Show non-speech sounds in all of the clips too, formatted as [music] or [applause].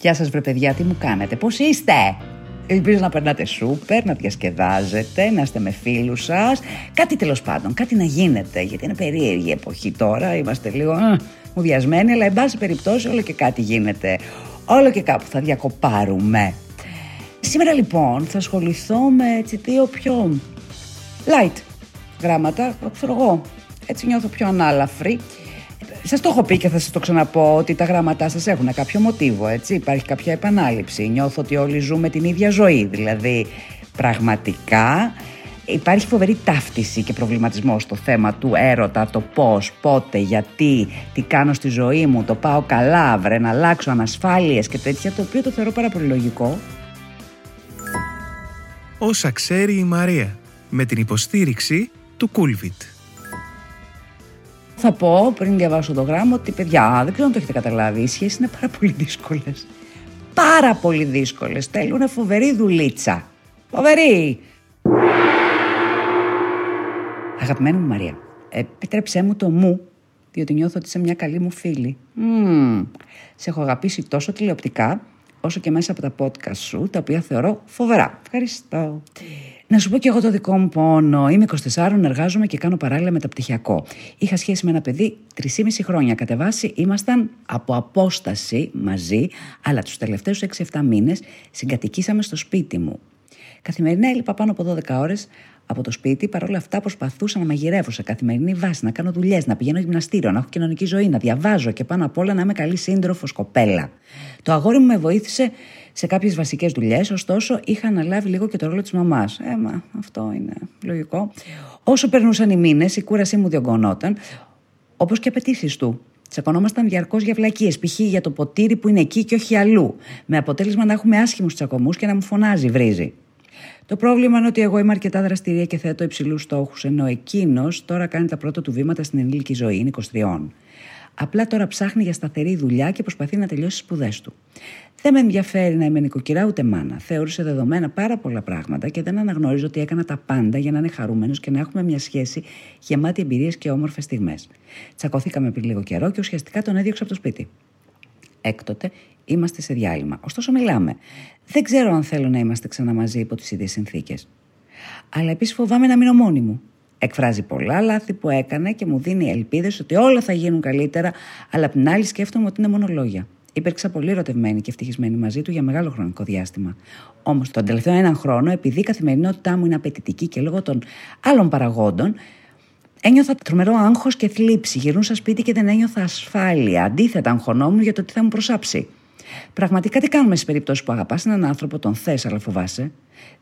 Γεια σας βρε παιδιά, τι μου κάνετε, πώς είστε; Ελπίζω να περνάτε σούπερ, να διασκεδάζετε, να είστε με φίλους σας. Κάτι τέλος πάντων, κάτι να γίνεται, γιατί είναι περίεργη εποχή τώρα, είμαστε λίγο α, μουδιασμένοι, αλλά εν πάση περιπτώσει όλο και κάτι γίνεται. Όλο και κάπου θα διακοπάρουμε. Σήμερα λοιπόν θα ασχοληθώ με έτσι δύο πιο light γράμματα, ξέρω εγώ, έτσι νιώθω πιο ανάλαφρη. Σας το έχω πει και θα σας το ξαναπώ ότι τα γράμματά σας έχουν κάποιο μοτίβο, έτσι. Υπάρχει κάποια επανάληψη. Νιώθω ότι όλοι ζούμε την ίδια ζωή. Δηλαδή, πραγματικά υπάρχει φοβερή ταύτιση και προβληματισμό στο θέμα του έρωτα, το πώς, πότε, γιατί, τι κάνω στη ζωή μου, το πάω καλά, βρε να αλλάξω ανασφάλειες και τέτοια, το οποίο το θεωρώ πάρα πολύ λογικό. Όσα ξέρει η Μαρία, με την υποστήριξη του Κούλβιτ. Θα πω πριν διαβάσω το γράμμα ότι παιδιά, δεν ξέρω αν το έχετε καταλάβει, οι σχέσεις είναι πάρα πολύ δύσκολες. Πάρα πολύ δύσκολες. Θέλουν φοβερή δουλίτσα. Φοβερή! Αγαπημένη μου Μαρία, επιτρέψέ μου το μου, διότι νιώθω ότι είσαι μια καλή μου φίλη. Mm. Σε έχω αγαπήσει τόσο τηλεοπτικά, όσο και μέσα από τα podcast σου, τα οποία θεωρώ φοβερά. Ευχαριστώ. Να σου πω και εγώ το δικό μου πόνο. Είμαι 24, εργάζομαι και κάνω παράλληλα μεταπτυχιακό. Είχα σχέση με ένα παιδί 3,5 χρόνια. Κατ' βάση ήμασταν από απόσταση μαζί, αλλά τους τελευταίους 6-7 μήνες συγκατοικήσαμε στο σπίτι μου. Καθημερινά έλειπα πάνω από 12 ώρες από το σπίτι. Παρ' όλα αυτά, προσπαθούσα να μαγειρεύω σε καθημερινή βάση, να κάνω δουλειές, να πηγαίνω γυμναστήριο, να έχω κοινωνική ζωή, να διαβάζω και πάνω απ' όλα να είμαι καλή σύντροφος κοπέλα. Το αγόρι μου με βοήθησε σε κάποιες βασικές δουλειές, ωστόσο είχα αναλάβει λίγο και το ρόλο της μαμάς. Ε, μα αυτό είναι λογικό. Όσο περνούσαν οι μήνες, η κούρασή μου διωγγωνόταν, όπως και απαιτήσεις του. Τσακωνόμασταν διαρκώς για βλακίες, π.χ. για το ποτήρι που είναι εκεί και όχι αλλού. Με αποτέλεσμα να έχουμε άσχημους τσακωμούς και να μου φωνάζει, βρίζει. Το πρόβλημα είναι ότι εγώ είμαι αρκετά δραστηρία και θέτω υψηλούς στόχους, ενώ εκείνος τώρα κάνει τα πρώτα του βήματα στην ενήλικη ζωή, είναι 23. Απλά τώρα ψάχνει για σταθερή δουλειά και προσπαθεί να τελειώσει τις σπουδές του. Δεν με ενδιαφέρει να είμαι νοικοκυρά ούτε μάνα. Θεώρησε δεδομένα πάρα πολλά πράγματα και δεν αναγνωρίζω ότι έκανα τα πάντα για να είναι χαρούμενος και να έχουμε μια σχέση γεμάτη εμπειρίες και όμορφες στιγμές. Τσακωθήκαμε πριν λίγο καιρό και ουσιαστικά τον έδιωξα από το σπίτι. Έκτοτε είμαστε σε διάλειμμα. Ωστόσο, μιλάμε. Δεν ξέρω αν θέλω να είμαστε ξανά μαζί υπό τις ίδιες συνθήκες. Αλλά επίσης φοβάμαι να μείνω μόνη μου. Εκφράζει πολλά λάθη που έκανε και μου δίνει ελπίδες ότι όλα θα γίνουν καλύτερα, αλλά απ' την άλλη σκέφτομαι ότι είναι μόνο λόγια. Υπήρξα πολύ ερωτευμένη και ευτυχισμένη μαζί του για μεγάλο χρονικό διάστημα. Όμως τον τελευταίο έναν χρόνο, επειδή η καθημερινότητά μου είναι απαιτητική και λόγω των άλλων παραγόντων, ένιωθα τρομερό άγχος και θλίψη. Γυρνούσα σπίτι και δεν ένιωθα ασφάλεια. Αντίθετα, αγχωνόμουν για το τι θα μου προσάψει. Πραγματικά τι κάνουμε στι περιπτώσει που αγαπάς έναν άνθρωπο, τον θες, αλλά φοβάσαι;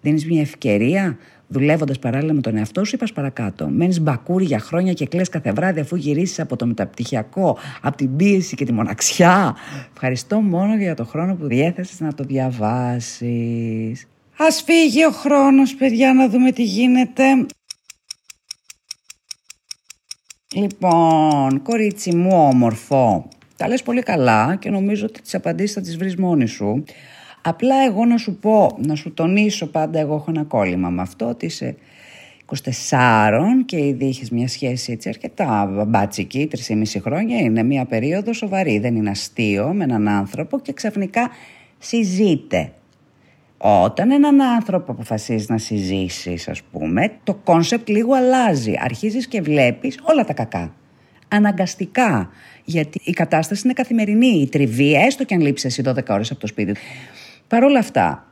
Δίνεις μια ευκαιρία δουλεύοντας παράλληλα με τον εαυτό σου, είπα παρακάτω; Μένεις μπακούρι για χρόνια και κλε κάθε βράδυ αφού γυρίσεις από το μεταπτυχιακό, από την πίεση και τη μοναξιά; Ευχαριστώ μόνο για το χρόνο που διέθεσες να το διαβάσεις. Α φύγει ο χρόνος, παιδιά, να δούμε τι γίνεται. Λοιπόν, κορίτσι μου όμορφο. Τα λες πολύ καλά και νομίζω ότι τις απαντήσεις θα τις βρεις μόνη σου. Απλά εγώ να σου πω, να σου τονίσω πάντα, εγώ έχω ένα κόλλημα με αυτό, ότι είσαι 24 και ήδη είχες μια σχέση έτσι αρκετά μπάτσικη, 3,5 χρόνια, είναι μια περίοδο σοβαρή, δεν είναι αστείο με έναν άνθρωπο και ξαφνικά συζείτε. Όταν έναν άνθρωπο αποφασίζεις να συζήσεις, ας πούμε, το concept λίγο αλλάζει. Αρχίζεις και βλέπεις όλα τα κακά. Αναγκαστικά. Γιατί η κατάσταση είναι καθημερινή. Η τριβή, έστω και αν λείψει εσύ 12 ώρες από το σπίτι. Παρ' όλα αυτά,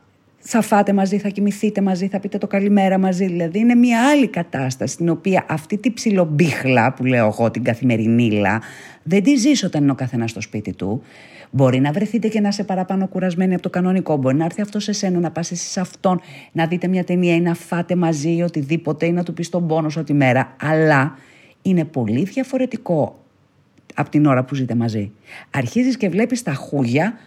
θα φάτε μαζί, θα κοιμηθείτε μαζί, θα πείτε το καλημέρα μαζί. Δηλαδή, είναι μια άλλη κατάσταση στην οποία αυτή τη ψιλομπίχλα που λέω εγώ, την καθημερινήλα, δεν τη ζεις όταν είναι ο καθένας στο σπίτι του. Μπορεί να βρεθείτε και να είσαι παραπάνω κουρασμένοι από το κανονικό. Μπορεί να έρθει αυτό σε σένα, να πας εσύ σε αυτόν, να δείτε μια ταινία ή να φάτε μαζί ή οτιδήποτε ή να του πεις τον πόνος σου τη μέρα. Αλλά είναι πολύ διαφορετικό από την ώρα που ζείτε μαζί. Αρχίζεις και βλέπεις τα χούγια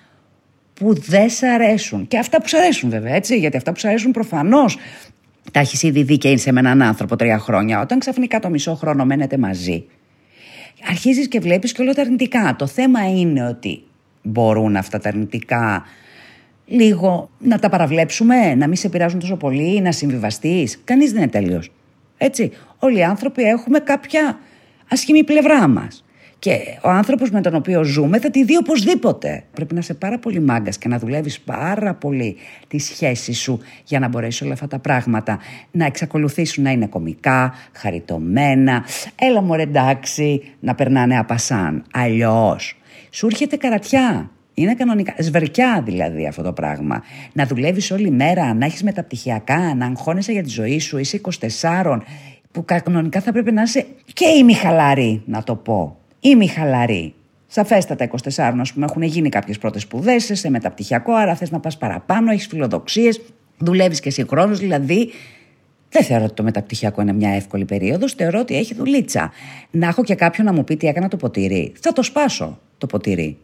που δεν σ' αρέσουν. Και αυτά που σ' αρέσουν βέβαια, έτσι, γιατί αυτά που σ' αρέσουν προφανώς τα έχεις ήδη δει και είσαι με έναν άνθρωπο τρία χρόνια. Όταν ξαφνικά το μισό χρόνο μένετε μαζί, αρχίζεις και βλέπεις και όλα τα αρνητικά. Το θέμα είναι ότι μπορούν αυτά τα αρνητικά λίγο να τα παραβλέψουμε, να μην σε πειράζουν τόσο πολύ, να συμβιβαστείς. Κανείς δεν είναι τέλειος. Έτσι. Όλοι οι άνθρωποι έχουμε κάποια ασχημή πλευρά μας. Και ο άνθρωπος με τον οποίο ζούμε θα τη δει οπωσδήποτε. Πρέπει να είσαι πάρα πολύ μάγκας και να δουλεύεις πάρα πολύ τη σχέση σου για να μπορέσεις όλα αυτά τα πράγματα να εξακολουθήσουν να είναι κομικά, χαριτωμένα. Έλα μου εντάξει, να περνάνε απασάν. Αλλιώς σου έρχεται καρατιά. Είναι κανονικά. Σβερκιά δηλαδή αυτό το πράγμα. Να δουλεύεις όλη μέρα, να έχεις μεταπτυχιακά, να αγχώνεσαι για τη ζωή σου, είσαι 24, που κανονικά θα πρέπει να είσαι και ημιχαλαρή, να το πω. Ημιχαλαρή. Σαφέστατα 24, ας πούμε, έχουν γίνει κάποιες πρώτες σπουδές, σε μεταπτυχιακό, άρα θες να πας παραπάνω, έχεις φιλοδοξίες, δουλεύεις και συγχρόνως, δηλαδή δεν θεωρώ ότι το μεταπτυχιακό είναι μια εύκολη περίοδος. Θεωρώ ότι έχει δουλίτσα. Να έχω και κάποιον να μου πει τι έκανα το ποτήρι. Θα το σπάσω το ποτήρι.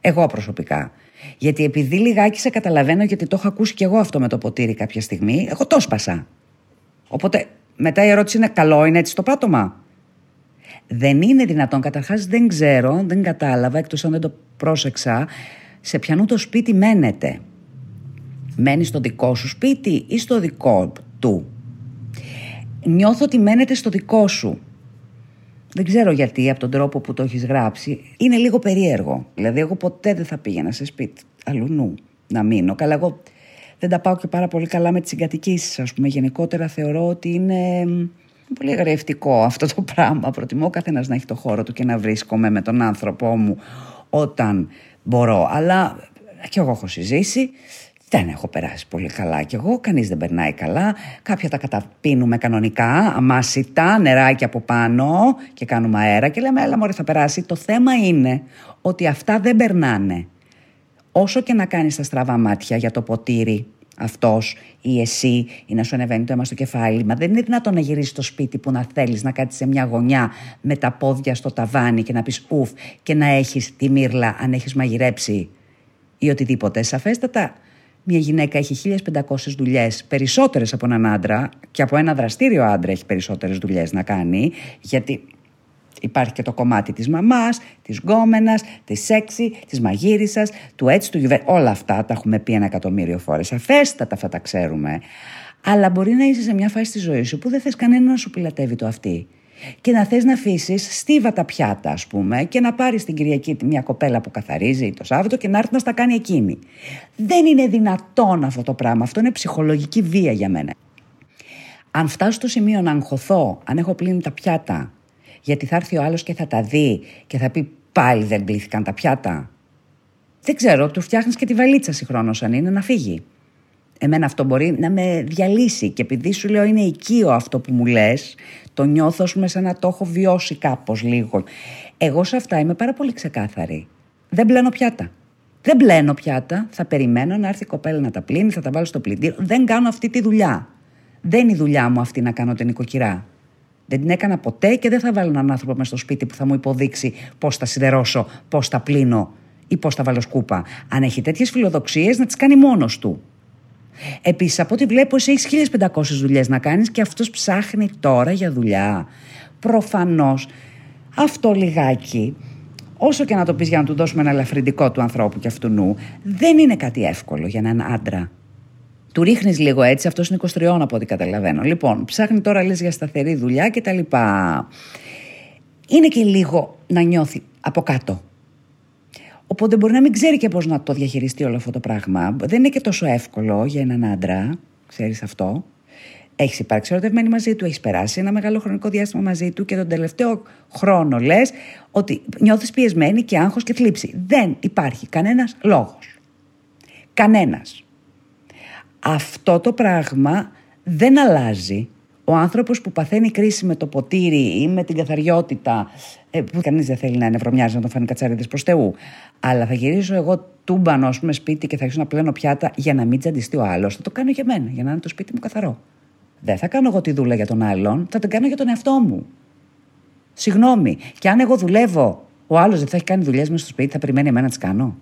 Εγώ προσωπικά. Γιατί επειδή λιγάκι σε καταλαβαίνω, γιατί το έχω ακούσει και εγώ αυτό με το ποτήρι κάποια στιγμή, εγώ το σπάσα. Οπότε μετά η ερώτηση είναι: Καλό είναι έτσι το πάτωμα; Δεν είναι δυνατόν. Καταρχάς δεν ξέρω, δεν κατάλαβα, εκτός αν δεν το πρόσεξα, σε ποιανού το σπίτι μένετε. Μένει στο δικό σου σπίτι ή στο δικό του; Νιώθω ότι μένετε στο δικό σου. Δεν ξέρω γιατί από τον τρόπο που το έχεις γράψει. Είναι λίγο περίεργο. Δηλαδή, εγώ ποτέ δεν θα πήγαινα σε σπίτι αλλού να μείνω. Καλά, εγώ δεν τα πάω και πάρα πολύ καλά με τις συγκατοικήσεις, ας πούμε. Γενικότερα θεωρώ ότι είναι πολύ αγρευτικό αυτό το πράγμα. Προτιμώ ο καθένας να έχει το χώρο του και να βρίσκομαι με τον άνθρωπό μου όταν μπορώ. Αλλά και εγώ έχω συζήσει δεν έχω περάσει πολύ καλά κι εγώ, κανείς δεν περνάει καλά. Κάποια τα καταπίνουμε κανονικά, αμάσιτα, νεράκι από πάνω και κάνουμε αέρα και λέμε, έλα μωρέ θα περάσει. Το θέμα είναι ότι αυτά δεν περνάνε. Όσο και να κάνεις τα στραβά μάτια για το ποτήρι, αυτός ή εσύ, ή να σου ανεβαίνει το αίμα στο κεφάλι, μα δεν είναι δυνατόν να γυρίσεις στο σπίτι που να θέλεις να κάτσεις σε μια γωνιά με τα πόδια στο ταβάνι και να πεις ουφ και να έχεις τη μύρλα αν έχεις μαγειρέψει ή οτιδήποτε. Σαφέστατα μια γυναίκα έχει 1500 δουλειές, περισσότερες από έναν άντρα, και από ένα δραστήριο άντρα έχει περισσότερες δουλειές να κάνει, γιατί υπάρχει και το κομμάτι της μαμάς, της γκόμενας, της σεξι, της μαγείρισας, του έτσι, του γιουβέ. Όλα αυτά τα έχουμε πει ένα εκατομμύριο φορές. Αφέστατα αυτά τα ξέρουμε. Αλλά μπορεί να είσαι σε μια φάση της ζωής σου που δεν θες κανένα να σου πιλατεύει το αυτή και να θες να αφήσεις στίβα τα πιάτα ας πούμε και να πάρεις την Κυριακή μια κοπέλα που καθαρίζει το Σάββατο και να έρθει να στα κάνει εκείνη. Δεν είναι δυνατόν αυτό το πράγμα. Αυτό είναι ψυχολογική βία για μένα. Αν φτάσω στο σημείο να αγχωθώ, αν έχω πλύνει τα πιάτα, γιατί θα έρθει ο άλλος και θα τα δει και θα πει πάλι δεν πλήθηκαν τα πιάτα. Δεν ξέρω, του φτιάχνεις και τη βαλίτσα συγχρόνως αν είναι να φύγει. Εμένα αυτό μπορεί να με διαλύσει και επειδή σου λέω είναι οικείο αυτό που μου λες, το νιώθω ας πούμε σαν να το έχω βιώσει κάπως λίγο. Εγώ σε αυτά είμαι πάρα πολύ ξεκάθαρη. Δεν μπλένω πιάτα. Δεν μπλένω πιάτα, θα περιμένω να έρθει η κοπέλα να τα πλύνει, θα τα βάλω στο πλυντήριο. Δεν κάνω αυτή τη δουλειά. Δεν είναι η δουλειά μου αυτή να κάνω την οικοκυρά. Δεν την έκανα ποτέ και δεν θα βάλω έναν άνθρωπο μέσα στο σπίτι που θα μου υποδείξει πώς θα σιδερώσω, πώς θα πλύνω ή πώς θα βάλω σκούπα. Αν έχει τέτοιες φιλοδοξίες, να τις κάνει μόνος του. Επίσης, από ό,τι βλέπω, εσύ έχεις 1500 δουλειές να κάνεις και αυτός ψάχνει τώρα για δουλειά. Προφανώς αυτό λιγάκι, όσο και να το πεις για να του δώσουμε ένα ελαφρυντικό του ανθρώπου και αυτού νου, δεν είναι κάτι εύκολο για έναν άντρα. Του ρίχνεις λίγο έτσι, αυτός είναι 23 από ό,τι καταλαβαίνω. Λοιπόν, ψάχνει τώρα λες για σταθερή δουλειά κτλ. Είναι και λίγο να νιώθει από κάτω. Οπότε μπορεί να μην ξέρει και πώς να το διαχειριστεί όλο αυτό το πράγμα. Δεν είναι και τόσο εύκολο για έναν άντρα, ξέρεις αυτό. Έχεις υπάρξει ερωτευμένη μαζί του, έχεις περάσει ένα μεγάλο χρονικό διάστημα μαζί του και τον τελευταίο χρόνο λες ότι νιώθεις πιεσμένη και άγχος και θλίψη. Δεν υπάρχει κανένας λόγος. Κανένας. Αυτό το πράγμα δεν αλλάζει ο άνθρωπος που παθαίνει κρίση με το ποτήρι ή με την καθαριότητα, ε, που κανείς δεν θέλει να είναι βρωμιάζει να τον φάνει κατσαρίδες προς Θεού. Αλλά θα γυρίσω εγώ τούμπανο, ας πούμε, σπίτι και θα αρχίσω να πλένω πιάτα για να μην τζαντιστεί ο άλλος. Θα το κάνω για μένα, για να είναι το σπίτι μου καθαρό. Δεν θα κάνω εγώ τη δούλα για τον άλλον, θα την κάνω για τον εαυτό μου. Συγγνώμη. Και αν εγώ δουλεύω, ο άλλος δεν θα έχει κάνει δουλειές μέσα στο σπίτι, θα περιμένει εμένα να τις κάνω.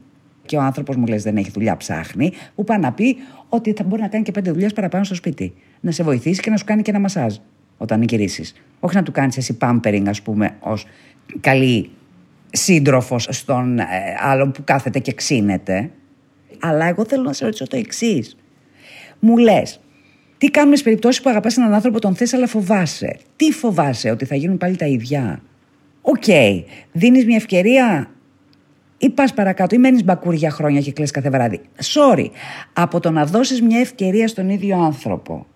Και ο άνθρωπος μου λες δεν έχει δουλειά, ψάχνει, που πάει να πει ότι θα μπορεί να κάνει και πέντε δουλειές παραπάνω στο σπίτι. Να σε βοηθήσει και να σου κάνει και ένα μασάζ όταν γυρίσεις. Όχι να του κάνεις εσύ πάμπερινγκ, ας πούμε, ως καλή σύντροφος στον ε, άλλον που κάθεται και ξύνεται. Αλλά εγώ θέλω να σε ρωτήσω το εξής. Μου λες, τι κάνουμε στις περιπτώσεις που αγαπάς έναν άνθρωπο, τον θες, αλλά φοβάσαι. Τι φοβάσαι, ότι θα γίνουν πάλι τα ίδια; OK, okay. δίνεις μια ευκαιρία ή πας παρακάτω ή μένεις μπακούρι για χρόνια και κλαις κάθε βράδυ. Sorry, από το να δώσεις μια ευκαιρία στον ίδιο άνθρωπο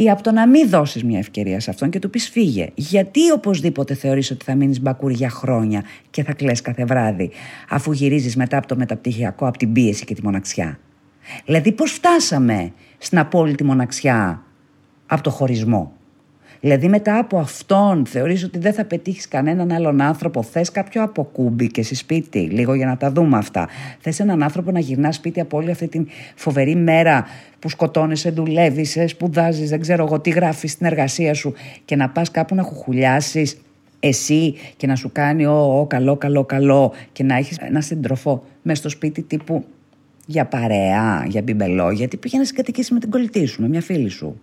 ή από το να μην δώσεις μια ευκαιρία σε αυτόν και του πεις φύγε. Γιατί οπωσδήποτε θεωρείς ότι θα μείνεις μπακούρι για χρόνια και θα κλαις κάθε βράδυ, αφού γυρίζεις μετά από το μεταπτυχιακό, από την πίεση και τη μοναξιά; Δηλαδή, πώς φτάσαμε στην απόλυτη μοναξιά από το χωρισμό; Δηλαδή μετά από αυτόν θεωρείς ότι δεν θα πετύχεις κανέναν άλλον άνθρωπο, θες κάποιο αποκούμπι και σε σπίτι, λίγο για να τα δούμε αυτά. Θες έναν άνθρωπο να γυρνά σπίτι από όλη αυτή την φοβερή μέρα που σκοτώνεσαι, δουλεύεις, σπουδάζεις, δεν ξέρω εγώ τι γράφεις στην εργασία σου και να πας κάπου να χουχουλιάσεις εσύ και να σου κάνει ο, ο καλό, καλό, καλό και να έχεις ένα συντροφό μέσα στο σπίτι τύπου για παρέα, για μπιμπελό, γιατί πήγαινε να κατοικήσεις με την κολλητή σου, με μια φίλη σου.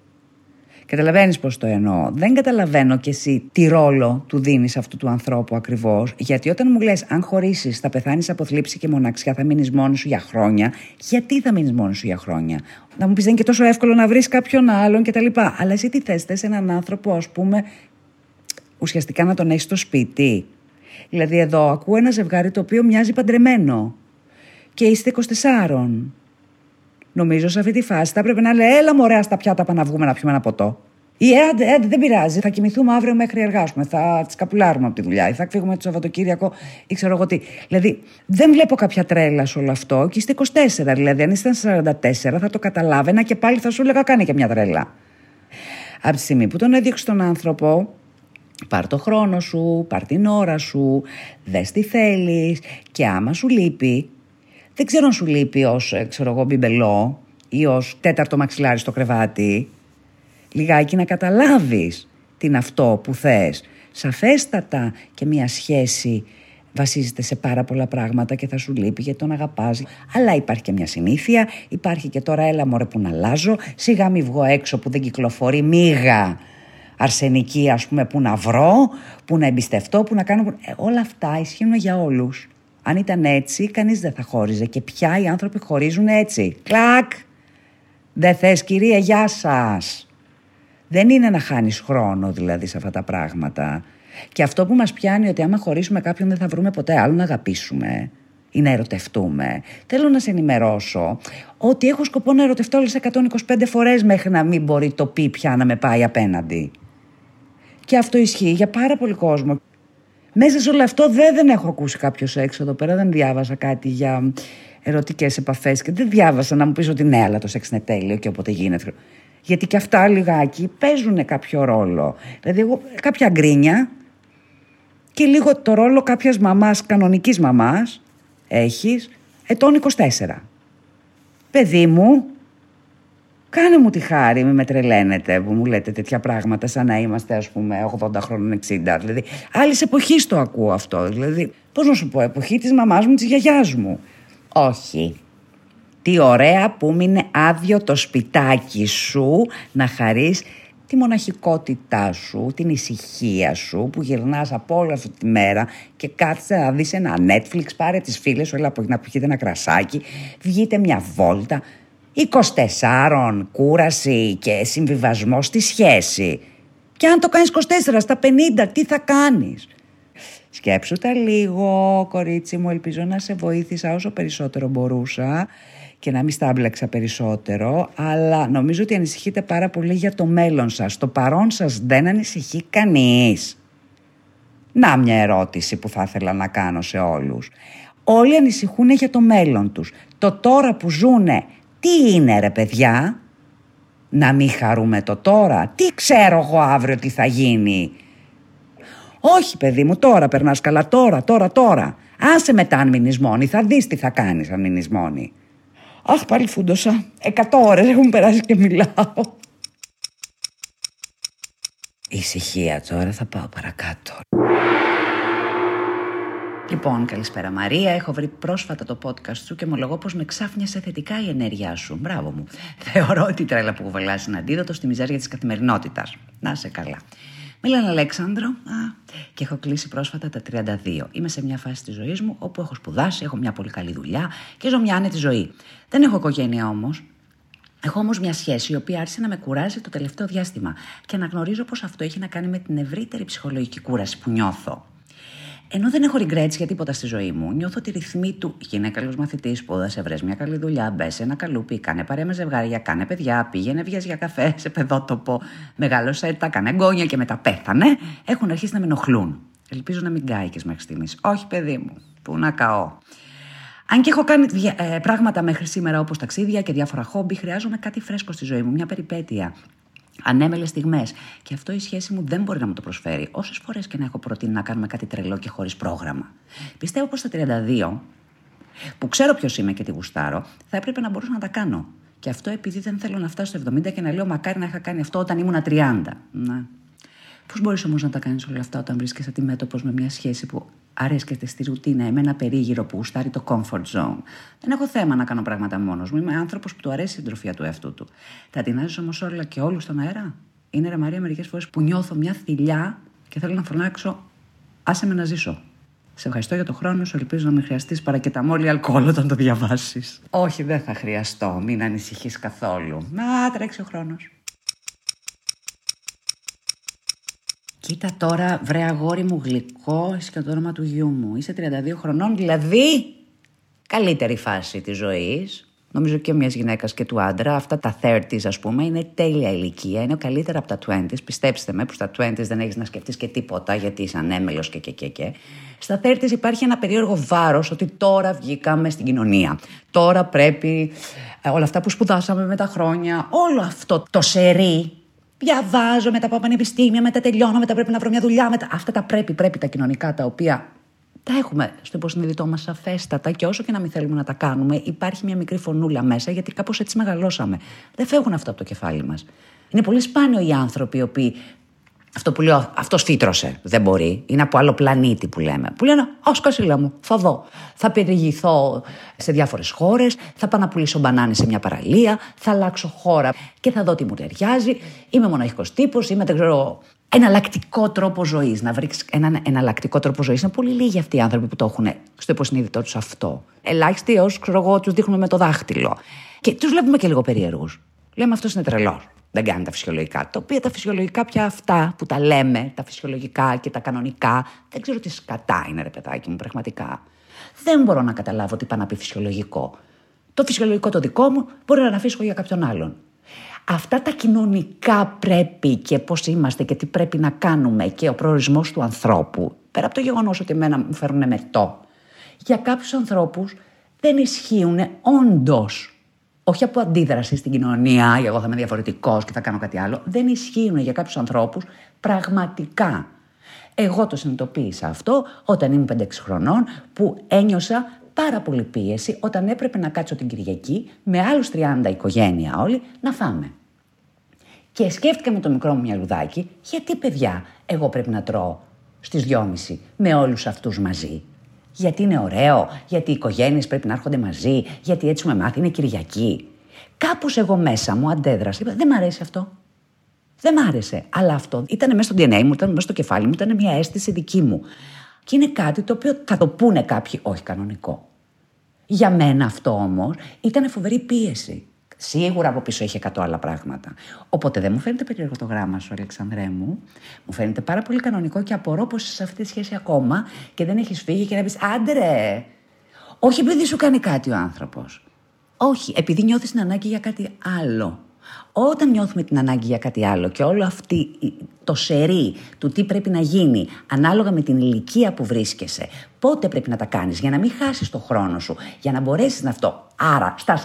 Καταλαβαίνεις πώς το εννοώ. Δεν καταλαβαίνω κι εσύ τι ρόλο του δίνεις αυτού του ανθρώπου ακριβώς. Γιατί όταν μου λες, αν χωρίσεις, θα πεθάνεις από θλίψη και μοναξιά, θα μείνεις μόνος σου για χρόνια. Γιατί θα μείνεις μόνος σου για χρόνια; Να μου πεις, δεν είναι και τόσο εύκολο να βρεις κάποιον άλλον κτλ. Αλλά εσύ τι θες, θες έναν άνθρωπο, ας πούμε, ουσιαστικά να τον έχεις στο σπίτι. Δηλαδή, εδώ ακούω ένα ζευγάρι το οποίο μοιάζει παντρεμένο. Και είστε 24. Νομίζω σε αυτή τη φάση θα έπρεπε να λέει: Έλα, μωρέα στα πιάτα, πάμε να βγούμε να πιούμε ένα ποτό. Ή ε, ε, δεν πειράζει, θα κοιμηθούμε αύριο μέχρι εργάσουμε. Θα τις καπουλάρουμε από τη δουλειά ή θα φύγουμε το Σαββατοκύριακο ή ξέρω εγώ τι. Δηλαδή, δεν βλέπω κάποια τρέλα σε όλο αυτό και είστε 24. Δηλαδή, αν ήσταν 44, θα το καταλάβαινα και πάλι θα σου έλεγα: Κάνει και μια τρέλα. Από τη στιγμή που τον έδιωξε τον άνθρωπο, πάρ το χρόνο σου, πάρ την ώρα σου, δες τι θέλεις και άμα σου λείπει, δεν ξέρω αν σου λείπει ως ξέρω εγώ, μπιμπελό ή ως τέταρτο μαξιλάρι στο κρεβάτι. Λιγάκι να καταλάβεις τι είναι αυτό που θες. Σαφέστατα και μια σχέση βασίζεται σε πάρα πολλά πράγματα και θα σου λείπει γιατί τον αγαπάς. Αλλά υπάρχει και μια συνήθεια, υπάρχει και τώρα έλα μωρέ που να αλλάζω, σιγά μη βγω έξω που δεν κυκλοφορεί μίγα αρσενική ας πούμε που να βρω, που να εμπιστευτώ, που να κάνω... Ε, όλα αυτά ισχύουν για όλους. Αν ήταν έτσι, κανείς δεν θα χώριζε. Και πια οι άνθρωποι χωρίζουν έτσι. Κλακ! Δεν θες κυρία, γεια σας. Δεν είναι να χάνεις χρόνο δηλαδή σε αυτά τα πράγματα. Και αυτό που μας πιάνει ότι άμα χωρίσουμε κάποιον δεν θα βρούμε ποτέ άλλο να αγαπήσουμε ή να ερωτευτούμε. Θέλω να σε ενημερώσω ότι έχω σκοπό να ερωτευτώ όλες 125 φορές μέχρι να μην μπορεί το πει πια να με πάει απέναντι. Και αυτό ισχύει για πάρα πολύ κόσμο. Μέσα σε όλο αυτό δεν, δεν έχω ακούσει κάποιος σεξ εδώ πέρα, δεν διάβασα κάτι για ερωτικές επαφές και δεν διάβασα να μου πεις ότι ναι, αλλά το σεξ είναι τέλειο και όποτε γίνεται. Γιατί και αυτά λιγάκι παίζουν κάποιο ρόλο. Δηλαδή, εγώ κάποια γκρίνια και λίγο το ρόλο κάποιας μαμάς, κανονικής μαμάς, έχεις ετών 24. Παιδί μου, Κάνε μου τη χάρη, μην με τρελαίνετε που μου λέτε τέτοια πράγματα σαν να είμαστε ας πούμε 80 χρόνων 60. Δηλαδή, άλλης εποχής το ακούω αυτό. Δηλαδή, πώς να σου πω, εποχή της μαμάς μου, της γιαγιάς μου. Όχι. Τι ωραία που μείνε άδειο το σπιτάκι σου να χαρείς τη μοναχικότητά σου, την ησυχία σου που γυρνάς από όλη αυτή τη μέρα και κάθεσαι να δεις ένα Netflix, πάρε τις φίλες σου, έλα να πιείτε ένα κρασάκι, βγείτε μια βόλτα, 24 κούραση και συμβιβασμό στη σχέση. Και αν το κάνεις 24 στα 50, τι θα κάνεις; Σκέψου τα λίγο, κορίτσι μου, ελπίζω να σε βοήθησα όσο περισσότερο μπορούσα και να μην στάμπλεξα περισσότερο, αλλά νομίζω ότι ανησυχείτε πάρα πολύ για το μέλλον σας. Το παρόν σας δεν ανησυχεί κανείς. Να μια ερώτηση που θα ήθελα να κάνω σε όλους. Όλοι ανησυχούν για το μέλλον τους. Το τώρα που ζούνε τι είναι ρε παιδιά, να μην χαρούμε το τώρα. Τι ξέρω εγώ αύριο τι θα γίνει. Όχι παιδί μου, τώρα περνάς καλά, τώρα, τώρα, τώρα. Άσε μετά αν μείνεις μόνη, θα δεις τι θα κάνεις αν μείνεις μόνη. Αχ, πάλι φούντοσα. Εκατό ώρες έχουν περάσει και μιλάω. Ησυχία τώρα, θα πάω παρακάτω. Λοιπόν, καλησπέρα Μαρία. Έχω βρει πρόσφατα το podcast σου και ομολογώ πως με ξάφνιασε θετικά η ενέργειά σου. Μπράβο μου. [laughs] Θεωρώ ότι η τρέλα που κουβαλάς είναι αντίδοτο στη μιζέρια της καθημερινότητας. Να σε καλά. Με λένε Αλέξανδρο α, και έχω κλείσει πρόσφατα τα 32. Είμαι σε μια φάση της ζωής μου όπου έχω σπουδάσει, έχω μια πολύ καλή δουλειά και ζω μια άνετη ζωή. Δεν έχω οικογένεια όμως. Έχω όμως μια σχέση η οποία άρχισε να με κουράζει το τελευταίο διάστημα και αναγνωρίζω πως αυτό έχει να κάνει με την ευρύτερη ψυχολογική κούραση που νιώθω. Ενώ δεν έχω regrets για τίποτα στη ζωή μου, νιώθω ότι ρυθμοί του γίνε καλός μαθητής, σπούδασε, βρες μια καλή δουλειά, μπε σε ένα καλούπι, κάνε παρέα με ζευγάρια, κάνε παιδιά, πήγαινε βγες για καφέ σε παιδότοπο, μεγάλωσε τα, κάνε γκόνια και μετά πέθανε, έχουν αρχίσει να με ενοχλούν. Ελπίζω να μην κάηκε μέχρι στιγμής. Όχι, παιδί μου, που να καώ. Αν και έχω κάνει ε, πράγματα μέχρι σήμερα όπως ταξίδια και διάφορα χόμπι, χρειάζομαι κάτι φρέσκο στη ζωή μου, μια περιπέτεια ανέμελες στιγμές. Και αυτό η σχέση μου δεν μπορεί να μου το προσφέρει. Όσες φορές και να έχω προτείνει να κάνουμε κάτι τρελό και χωρίς πρόγραμμα. Πιστεύω πως στα 32, που ξέρω ποιος είμαι και τι γουστάρω, θα έπρεπε να μπορούσα να τα κάνω. Και αυτό επειδή δεν θέλω να φτάσω στο 70 και να λέω μακάρι να είχα κάνει αυτό όταν ήμουν 30. Ναι. Πώς μπορείς όμως να τα κάνεις όλα αυτά όταν βρίσκεσαι αντιμέτωπος με μια σχέση που αρέσκεται στη ρουτίνα, με ένα περίγυρο που γουστάρει το comfort zone. Δεν έχω θέμα να κάνω πράγματα μόνος μου. Είμαι άνθρωπος που του αρέσει η συντροφία του εαυτού του. Τα τεινάζει όμως όλα και όλους στον αέρα; Είναι ρε Μαρία μερικές φορές που νιώθω μια θηλιά και θέλω να φωνάξω Άσε με να ζήσω. Σε ευχαριστώ για το χρόνο σου. Ελπίζω να μην χρειαστείς παρακεταμόλη αλκοόλ όταν το διαβάσεις. Όχι, δεν θα χρειαστώ. Μην ανησυχείς καθόλου. Να τρέξει ο χρόνος. Κοίτα τώρα, βρε αγόρι μου γλυκό, είσαι και το όνομα του γιού μου. Είσαι 32 χρονών, δηλαδή καλύτερη φάση της ζωής. Νομίζω και μιας γυναίκας και του άντρα. Αυτά τα 30s, ας πούμε, είναι τέλεια ηλικία. Είναι καλύτερα από τα 20s. Πιστέψτε με, που στα 20s δεν έχεις να σκεφτείς και τίποτα, γιατί είσαι ανέμελος και, και, και, και. Στα 30s υπάρχει ένα περίεργο βάρος ότι τώρα βγήκαμε στην κοινωνία. Τώρα πρέπει ε, όλα αυτά που σπουδάσαμε με τα χρόνια, όλο αυτό το σερί Διαβάζω, μετά πάω πανεπιστήμια, μετά τελειώνω, μετά πρέπει να βρω μια δουλειά. Μετά... Αυτά τα πρέπει, πρέπει τα κοινωνικά τα οποία τα έχουμε στο υποσυνείδητό μας σαφέστατα και όσο και να μην θέλουμε να τα κάνουμε, υπάρχει μια μικρή φωνούλα μέσα γιατί κάπως έτσι μεγαλώσαμε. Δεν φεύγουν αυτά από το κεφάλι μας. Είναι πολύ σπάνιο οι άνθρωποι οι οποίοι αυτό που λέω, αυτός φύτρωσε. Δεν μπορεί. Είναι από άλλο πλανήτη που λέμε. Που λένε, Ω Κασίλα μου, θα δω. Θα περιηγηθώ σε διάφορες χώρες, θα πάω να πουλήσω μπανάνες σε μια παραλία, θα αλλάξω χώρα και θα δω τι μου ταιριάζει. Είμαι μοναχικός τύπος, είμαι, δεν ξέρω, εναλλακτικό τρόπο ζωής. Να βρεις έναν εναλλακτικό τρόπο ζωής. Είναι πολύ λίγοι αυτοί οι άνθρωποι που το έχουν στο υποσυνείδητό τους αυτό. Ελάχιστοι όσου, ξέρω εγώ, τους δείχνουμε με το δάχτυλο. Και τους βλέπουμε και λίγο περίεργου. Λέμε αυτός είναι τρελός δεν κάνει τα φυσιολογικά. Τα οποία τα φυσιολογικά πια αυτά που τα λέμε, τα φυσιολογικά και τα κανονικά, δεν ξέρω τι σκατά είναι ρε παιδάκι μου πραγματικά. Δεν μπορώ να καταλάβω τι πάει να πει φυσιολογικό. Το φυσιολογικό το δικό μου μπορεί να αφήσω για κάποιον άλλον. Αυτά τα κοινωνικά πρέπει και πώς είμαστε και τι πρέπει να κάνουμε και ο προορισμός του ανθρώπου, πέρα από το γεγονός ότι εμένα μου φέρουν μετό, για κάποιους ανθρώπους δεν ισχύουν όντως όχι από αντίδραση στην κοινωνία, εγώ θα είμαι διαφορετικός και θα κάνω κάτι άλλο, δεν ισχύουν για κάποιους ανθρώπους πραγματικά. Εγώ το συνειδητοποίησα αυτό όταν ήμουν 5-6 χρονών, που ένιωσα πάρα πολύ πίεση όταν έπρεπε να κάτσω την Κυριακή με άλλους 30 οικογένεια όλοι να φάμε. Και σκέφτηκα με το μικρό μου μυαλουδάκι, γιατί παιδιά εγώ πρέπει να τρώω στις 2.30 με όλους αυτούς μαζί γιατί είναι ωραίο, γιατί οι οικογένειες πρέπει να έρχονται μαζί, γιατί έτσι με μάθει, είναι Κυριακή. Κάπως εγώ μέσα μου αντέδρασα. Είπα, δεν μ' αρέσει αυτό. Δεν μ' άρεσε. Αλλά αυτό ήταν μέσα στο DNA μου, ήταν μέσα στο κεφάλι μου, ήταν μια αίσθηση δική μου. Και είναι κάτι το οποίο θα το πούνε κάποιοι, όχι κανονικό. Για μένα αυτό όμως ήταν φοβερή πίεση. Σίγουρα από πίσω είχε 100 άλλα πράγματα. Οπότε δεν μου φαίνεται περίεργο το γράμμα σου, Αλεξανδρέ μου. Μου φαίνεται πάρα πολύ κανονικό και απορώ πως είσαι σε αυτή τη σχέση ακόμα και δεν έχεις φύγει και να πεις άντρε. Όχι επειδή σου κάνει κάτι ο άνθρωπος. Όχι, επειδή νιώθεις την ανάγκη για κάτι άλλο. Όταν νιώθουμε την ανάγκη για κάτι άλλο και όλο αυτή το σερί του τι πρέπει να γίνει ανάλογα με την ηλικία που βρίσκεσαι, πότε πρέπει να τα κάνεις για να μην χάσεις το χρόνο σου, για να μπορέσεις να αυτό. Άρα στα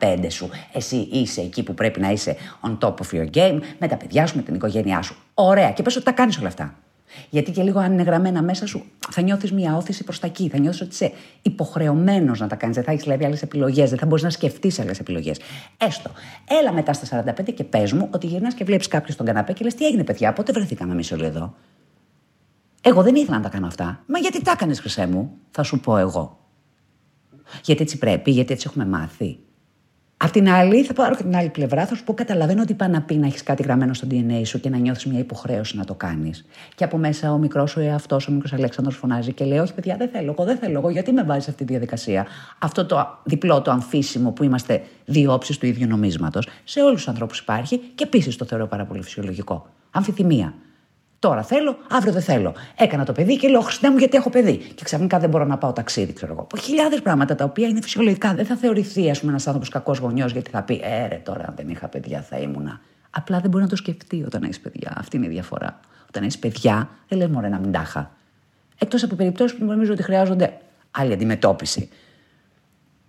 45 σου εσύ είσαι εκεί που πρέπει να είσαι on top of your game, με τα παιδιά σου, με την οικογένειά σου. Ωραία και πες ότι τα κάνεις όλα αυτά. Γιατί και λίγο αν είναι γραμμένα μέσα σου, θα νιώθεις μια όθηση προς τα εκεί. Θα νιώθεις ότι είσαι υποχρεωμένος να τα κάνεις. Δεν θα έχεις δηλαδή άλλες επιλογές. Δεν θα μπορείς να σκεφτείς άλλες επιλογές. Έστω. Έλα μετά στα 45 και πες μου ότι γυρνάς και βλέπεις κάποιο στον καναπέ και λες: Τι έγινε, παιδιά, πότε βρεθήκαμε εμείς όλοι εδώ; Εγώ δεν ήθελα να τα κάνω αυτά. Μα γιατί τα έκανες, Χρυσέ μου, θα σου πω εγώ. Γιατί έτσι πρέπει, γιατί έτσι έχουμε μάθει. Απ' την άλλη, θα πάρω και την άλλη πλευρά, θα σου πω: Καταλαβαίνω ότι πάει να πει να έχεις κάτι γραμμένο στο DNA σου και να νιώθεις μια υποχρέωση να το κάνεις. Και από μέσα ο μικρός σου εαυτός, ο μικρός Αλέξανδρος φωνάζει και λέει: Όχι, παιδιά, δεν θέλω. Εγώ δεν θέλω. Εγώ γιατί με βάζεις σε αυτή τη διαδικασία; Αυτό το διπλό, το αμφίσιμο που είμαστε δύο όψεις του ίδιου νομίσματος, σε όλους τους ανθρώπους υπάρχει και επίσης το θεωρώ πάρα πολύ φυσιολογικό. Αμφιθυμία. Τώρα θέλω, αύριο δεν θέλω. Έκανα το παιδί και λέω Χριστέ μου γιατί έχω παιδί; Και ξαφνικά δεν μπορώ να πάω ταξίδι, ξέρω εγώ. Χιλιάδες πράγματα τα οποία είναι φυσιολογικά. Δεν θα θεωρηθεί, ας πούμε, ένας άνθρωπος κακός γονιός γιατί θα πει Ε, ρε, τώρα αν δεν είχα παιδιά θα ήμουνα. Απλά δεν μπορεί να το σκεφτεί όταν έχεις παιδιά. Αυτή είναι η διαφορά. Όταν έχεις παιδιά, δεν λες μόνο να μην τάχα. Εκτός από περιπτώσεις που νομίζω ότι χρειάζονται άλλη αντιμετώπιση.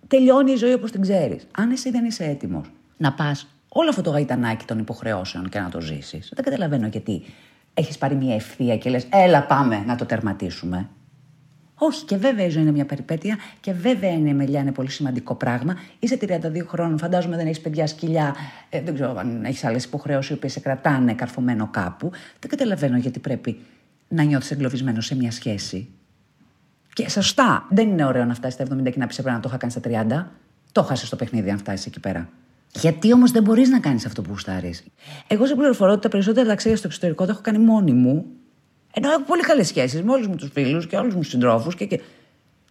Τελειώνει η ζωή όπως την ξέρεις. Αν εσύ δεν είσαι έτοιμος να πας όλο αυτό το γαϊτανάκι των υποχρεώσεων και να το ζήσεις, δεν καταλαβαίνω γιατί έχεις πάρει μια ευθεία και λες: Έλα, πάμε να το τερματίσουμε. Όχι, και βέβαια η ζωή είναι μια περιπέτεια και βέβαια είναι η μελιά είναι πολύ σημαντικό πράγμα. Είσαι 32 χρόνων, φαντάζομαι δεν έχεις παιδιά σκυλιά, ε, δεν ξέρω αν έχεις άλλες υποχρεώσεις που σε κρατάνε καρφωμένο κάπου. Δεν καταλαβαίνω γιατί πρέπει να νιώθεις εγκλωβισμένος σε μια σχέση. Και σωστά, δεν είναι ωραίο να φτάσεις στα 70 και να πεις: Πρέπει να το είχα κάνει στα 30. Το χάσεις το παιχνίδι αν φτάσεις εκεί πέρα. Γιατί όμως δεν μπορείς να κάνεις αυτό που γουστάρεις; Εγώ σε πληροφορώ ότι τα περισσότερα ταξίδια στο εξωτερικό τα έχω κάνει μόνη μου. Ενώ έχω πολύ καλές σχέσεις με όλους μου τους φίλους και όλους μου τους συντρόφους. Και, και...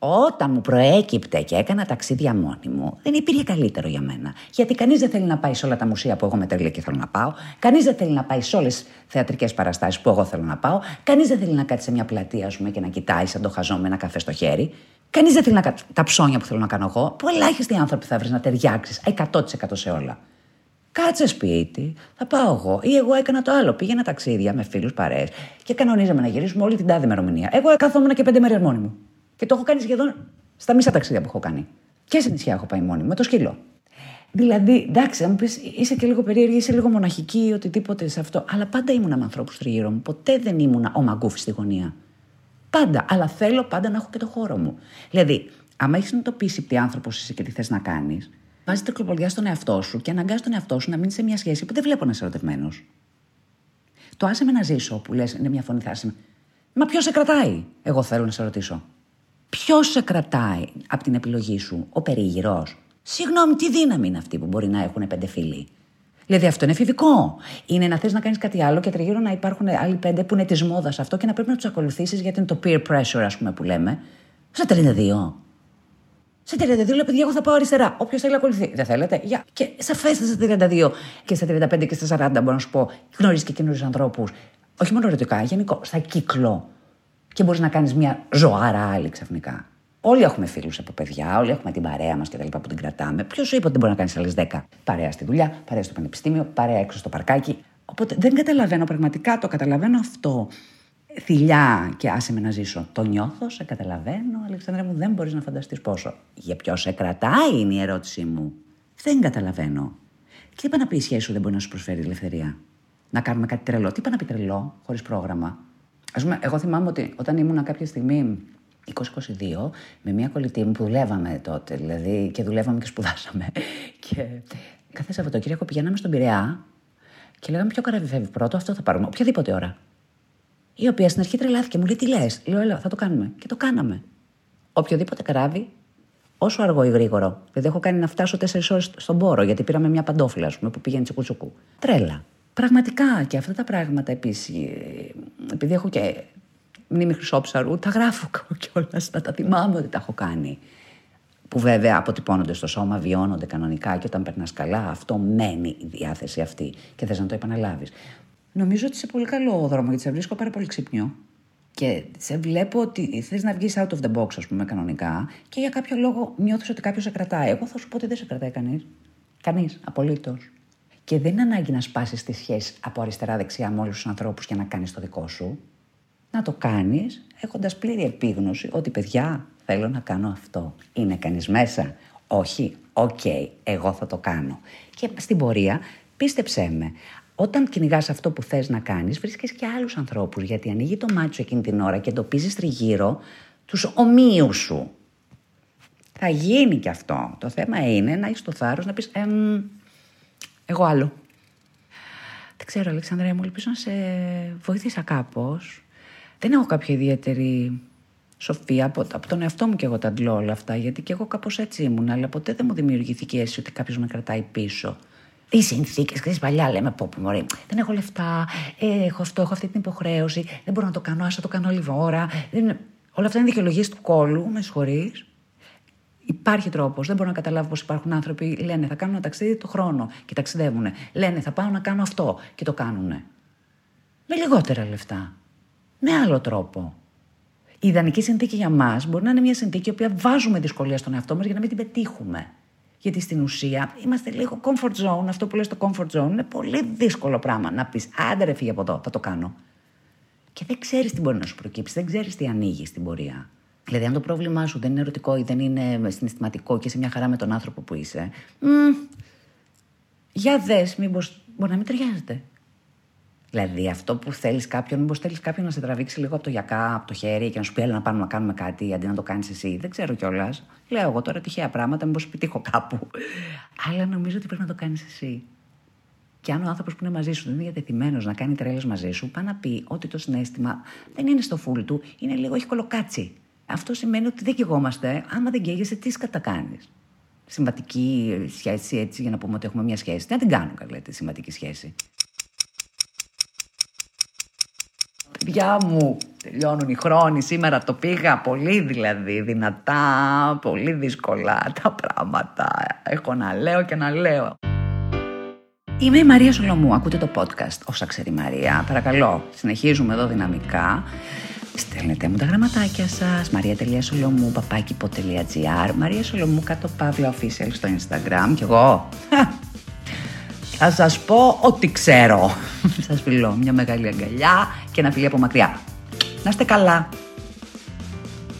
Όταν μου προέκυπτε και έκανα ταξίδια μόνη μου, δεν υπήρχε καλύτερο για μένα. Γιατί κανείς δεν θέλει να πάει σε όλα τα μουσεία που εγώ με και θέλω να πάω. Κανείς δεν θέλει να πάει σε όλες τις θεατρικές παραστάσεις που εγώ θέλω να πάω. Κανείς δεν θέλει να κάτσει σε μια πλατεία, πούμε, και να κοιτάει σαν το χαζό με ένα καφέ στο χέρι. Κανείς δεν θέλει να κάνει τα ψώνια που θέλω να κάνω εγώ. Που ελάχιστοι άνθρωποι θα βρεις να ταιριάξεις 100% σε όλα. Κάτσε σπίτι, θα πάω εγώ. Ή εγώ έκανα το άλλο. Πήγαινα ταξίδια με φίλους παρέ και κανονίζαμε να γυρίσουμε όλη την τάδε ημερομηνία. Εγώ κάθόμουν και πέντε μέρες μόνη μου. Και το έχω κάνει σχεδόν στα μισά ταξίδια που έχω κάνει. Και σε νησιά έχω πάει μόνη μου, με το σκύλο. Δηλαδή, εντάξει, αν μου πεις είσαι και λίγο περίεργη, είσαι λίγο μοναχική, οτιδήποτε σε αυτό. Αλλά πάντα ήμουνα με ανθρώπους τριγύρω μου. Ποτέ δεν ήμουνα ο μαγκούφι στη γωνία. Πάντα. Αλλά θέλω πάντα να έχω και το χώρο μου. Δηλαδή, άμα έχεις συνειδητοποιήσει τι άνθρωπος είσαι και τι θες να κάνεις, βάζεις τρικλοπολιά στον εαυτό σου και αναγκάζεις τον εαυτό σου να μείνεις σε μια σχέση που δεν βλέπω να είσαι ερωτευμένος. Το άσε με να ζήσω που λες είναι μια φωνή θάση. Μα ποιος σε κρατάει, εγώ θέλω να σε ρωτήσω. Ποιος σε κρατάει από την επιλογή σου, ο περίγυρος. Συγγνώμη, τι δύναμη είναι αυτή που μπορεί να έχουν πέντε φίλοι; Δηλαδή αυτό είναι εφηβικό. Είναι να θες να κάνεις κάτι άλλο και τριγύρω να υπάρχουν άλλοι πέντε που είναι της μόδας αυτό και να πρέπει να τους ακολουθήσεις γιατί είναι το peer pressure, ας πούμε, που λέμε. Στα 32. Σε 32 λέω, παιδιά, εγώ θα πάω αριστερά. Όποιος θέλει να ακολουθεί. Δεν θέλετε; Για. Και σαφέστα στα 32 και στα 35 και στα 40, μπορώ να σου πω, γνωρίζεις και καινούριους ανθρώπους. Όχι μόνο ερωτικά, γενικό, στα κύκλο. Και μπορείς να κάνεις μια ζωάρα άλλη ξαφνικά. Όλοι έχουμε φίλους από παιδιά, όλοι έχουμε την παρέα μας και τα λοιπά που την κρατάμε. Ποιος σου είπε ότι δεν μπορεί να κάνεις άλλες 10. Παρέα στη δουλειά, παρέα στο πανεπιστήμιο, παρέα έξω στο παρκάκι. Οπότε δεν καταλαβαίνω, πραγματικά το καταλαβαίνω αυτό. Θηλιά και άσε με να ζήσω. Το νιώθω, σε καταλαβαίνω, Αλεξάνδρα μου, δεν μπορείς να φανταστείς πόσο. Για ποιο σε κρατάει είναι η ερώτησή μου. Δεν καταλαβαίνω. Και τι είπα να πει η σχέση σου δεν μπορεί να σου προσφέρει ελευθερία. Να κάνουμε κάτι τρελό. Τι είπα να πει τρελό, χωρίς πρόγραμμα. Α πούμε, εγώ θυμάμαι ότι όταν ήμουν κάποια στιγμή 2022 με μια κολλητή μου που δουλεύαμε τότε, δηλαδή και δουλεύαμε και σπουδάσαμε. [laughs] Και κάθε Σαββατοκύριακο πηγαίναμε στον Πειραιά και λέγαμε ποιο καράβι φεύγει πρώτο, αυτό θα πάρουμε, οποιαδήποτε ώρα. Η οποία στην αρχή τρελάθηκε, μου λέει τι λες; Λέω, έλα, θα το κάνουμε. Και το κάναμε. Οποιοδήποτε καράβι, όσο αργό ή γρήγορο. Δηλαδή, έχω κάνει να φτάσω τέσσερις ώρες στον πόρο, γιατί πήραμε μια παντόφυλλα, ας πούμε, που πηγαίνει τσουκού. Τρέλα. Πραγματικά και αυτά τα πράγματα επίσης, επειδή έχω και μνήμη χρυσόψαρου, τα γράφω κιόλας, να τα θυμάμαι ότι τα έχω κάνει. Που βέβαια αποτυπώνονται στο σώμα, βιώνονται κανονικά και όταν περνάς καλά, αυτό μένει η διάθεση αυτή και θες να το επαναλάβεις. Νομίζω ότι σε πολύ καλό δρόμο γιατί σε βρίσκω πάρα πολύ ξύπνιο. Και σε βλέπω ότι θες να βγεις out of the box, ας πούμε, κανονικά και για κάποιο λόγο νιώθεις ότι κάποιος σε κρατάει. Εγώ θα σου πω ότι δεν σε κρατάει κανείς. Κανείς, απολύτως. Και δεν είναι ανάγκη να σπάσεις τη σχέση από αριστερά-δεξιά με όλους τους ανθρώπους και να κάνεις το δικό σου να το κάνεις έχοντας πλήρη επίγνωση ότι παιδιά θέλω να κάνω αυτό. Είναι κανείς μέσα; Όχι, οκ, εγώ θα το κάνω. Και στην πορεία πίστεψέ με, όταν κυνηγάς αυτό που θες να κάνεις, βρίσκεις και άλλους ανθρώπους, γιατί ανοίγει το μάτσο εκείνη την ώρα και εντοπίζεις τριγύρω τους ομοίους σου. Θα γίνει και αυτό. Το θέμα είναι να έχεις το θάρρος να πεις, εγώ άλλο. Δεν ξέρω, Αλεξανδρέα μου, ελπίζω να σε βοήθησα κάπως δεν έχω κάποια ιδιαίτερη σοφία από, από τον εαυτό μου και εγώ τα αντλώ όλα αυτά, γιατί και εγώ κάπως έτσι ήμουν, αλλά ποτέ δεν μου δημιουργήθηκε αίσθηση ότι κάποιος με κρατάει πίσω. Οι συνθήκες, ξέρεις, παλιά λέμε πω, πω μωρή, δεν έχω λεφτά, ε, έχω αυτό, έχω αυτή την υποχρέωση, δεν μπορώ να το κάνω, άσα το κάνω όλη ώρα. Δεν... Όλα αυτά είναι δικαιολογίες του κόλου, με συγχωρείς. Υπάρχει τρόπος. Δεν μπορώ να καταλάβω πώ υπάρχουν άνθρωποι λένε θα κάνουν ένα ταξίδι το χρόνο και ταξιδεύουν. Λένε θα πάω να κάνω αυτό και το κάνουν. Με λιγότερα λεφτά. Με άλλο τρόπο. Η ιδανική συνθήκη για μας μπορεί να είναι μια συνθήκη η οποία βάζουμε δυσκολία στον εαυτό μας για να μην την πετύχουμε. Γιατί στην ουσία είμαστε λίγο comfort zone. Αυτό που λες το comfort zone είναι πολύ δύσκολο πράγμα. Να πεις, άντε ρε φύγε από εδώ, θα το κάνω. Και δεν ξέρεις τι μπορεί να σου προκύψει, δεν ξέρεις τι ανοίγεις στην πορεία. Δηλαδή, αν το πρόβλημά σου δεν είναι ερωτικό ή δεν είναι συναισθηματικό και σε μια χαρά με τον άνθρωπο που είσαι, μ, για δες, μήπως μπορεί να μην ταιριάζεται. Δηλαδή, αυτό που θέλεις κάποιον, μήπως θέλεις κάποιον να σε τραβήξει λίγο από το γιακά, από το χέρι και να σου πει: Έλα να πάμε να κάνουμε κάτι αντί να το κάνεις εσύ. Δεν ξέρω κιόλας. Λέω εγώ τώρα τυχαία πράγματα, μήπως επιτύχω κάπου. Αλλά νομίζω ότι πρέπει να το κάνεις εσύ. Και αν ο άνθρωπος που είναι μαζί σου δεν είναι διατεθειμένος να κάνει τρέλες μαζί σου, πάει να πει ότι το συνέστημα δεν είναι στο φουλ του, είναι λίγο, έχει κολοκάτσι. Αυτό σημαίνει ότι δεν καιγόμαστε. Άμα δεν καίγεσαι, τι κατακάνει. Συμβατική σχέση, έτσι, για να πούμε ότι έχουμε μια σχέση. Τι να την κάνω, καλέ, τη συμβατική σχέση. Παιδιά μου, τελειώνουν οι χρόνοι. Σήμερα το πήγα πολύ δηλαδή δυνατά, πολύ δύσκολα τα πράγματα. Έχω να λέω και να λέω. Είμαι η Μαρία Σολομού, ακούτε το podcast όσα ξέρει η Μαρία. Παρακαλώ, συνεχίζουμε εδώ δυναμικά. Στέλνετε μου τα γραμματάκια σας, maria.solomou, papakipod.gr, Μαρία Σολομού κάτω παύλα official στο Instagram και εγώ θα σας πω ό,τι ξέρω. [laughs] σας φιλώ μια μεγάλη αγκαλιά και ένα φιλί από μακριά. Να είστε καλά.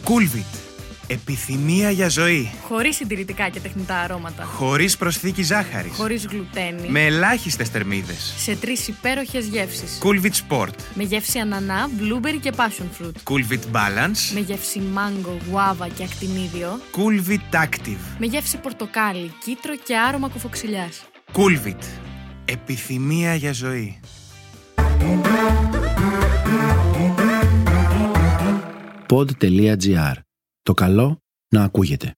Coolvit. Επιθυμία για ζωή. Χωρίς συντηρητικά και τεχνητά αρώματα. Χωρίς προσθήκη ζάχαρης. Χωρίς γλουτένη. Με ελάχιστες θερμίδες. Σε τρεις υπέροχες γεύσεις. Coolvit Sport. Με γεύση ανανά, blueberry και passion fruit. Coolvit Balance. Με γεύση μάγκο, γουάβα και ακτινίδιο. Coolvit Active. Με γεύση πορτοκάλι, κίτρο και άρωμα κουφοξιλιά. Coolvit. Επιθυμία για ζωή. pod.gr. Το καλό να ακούγεται.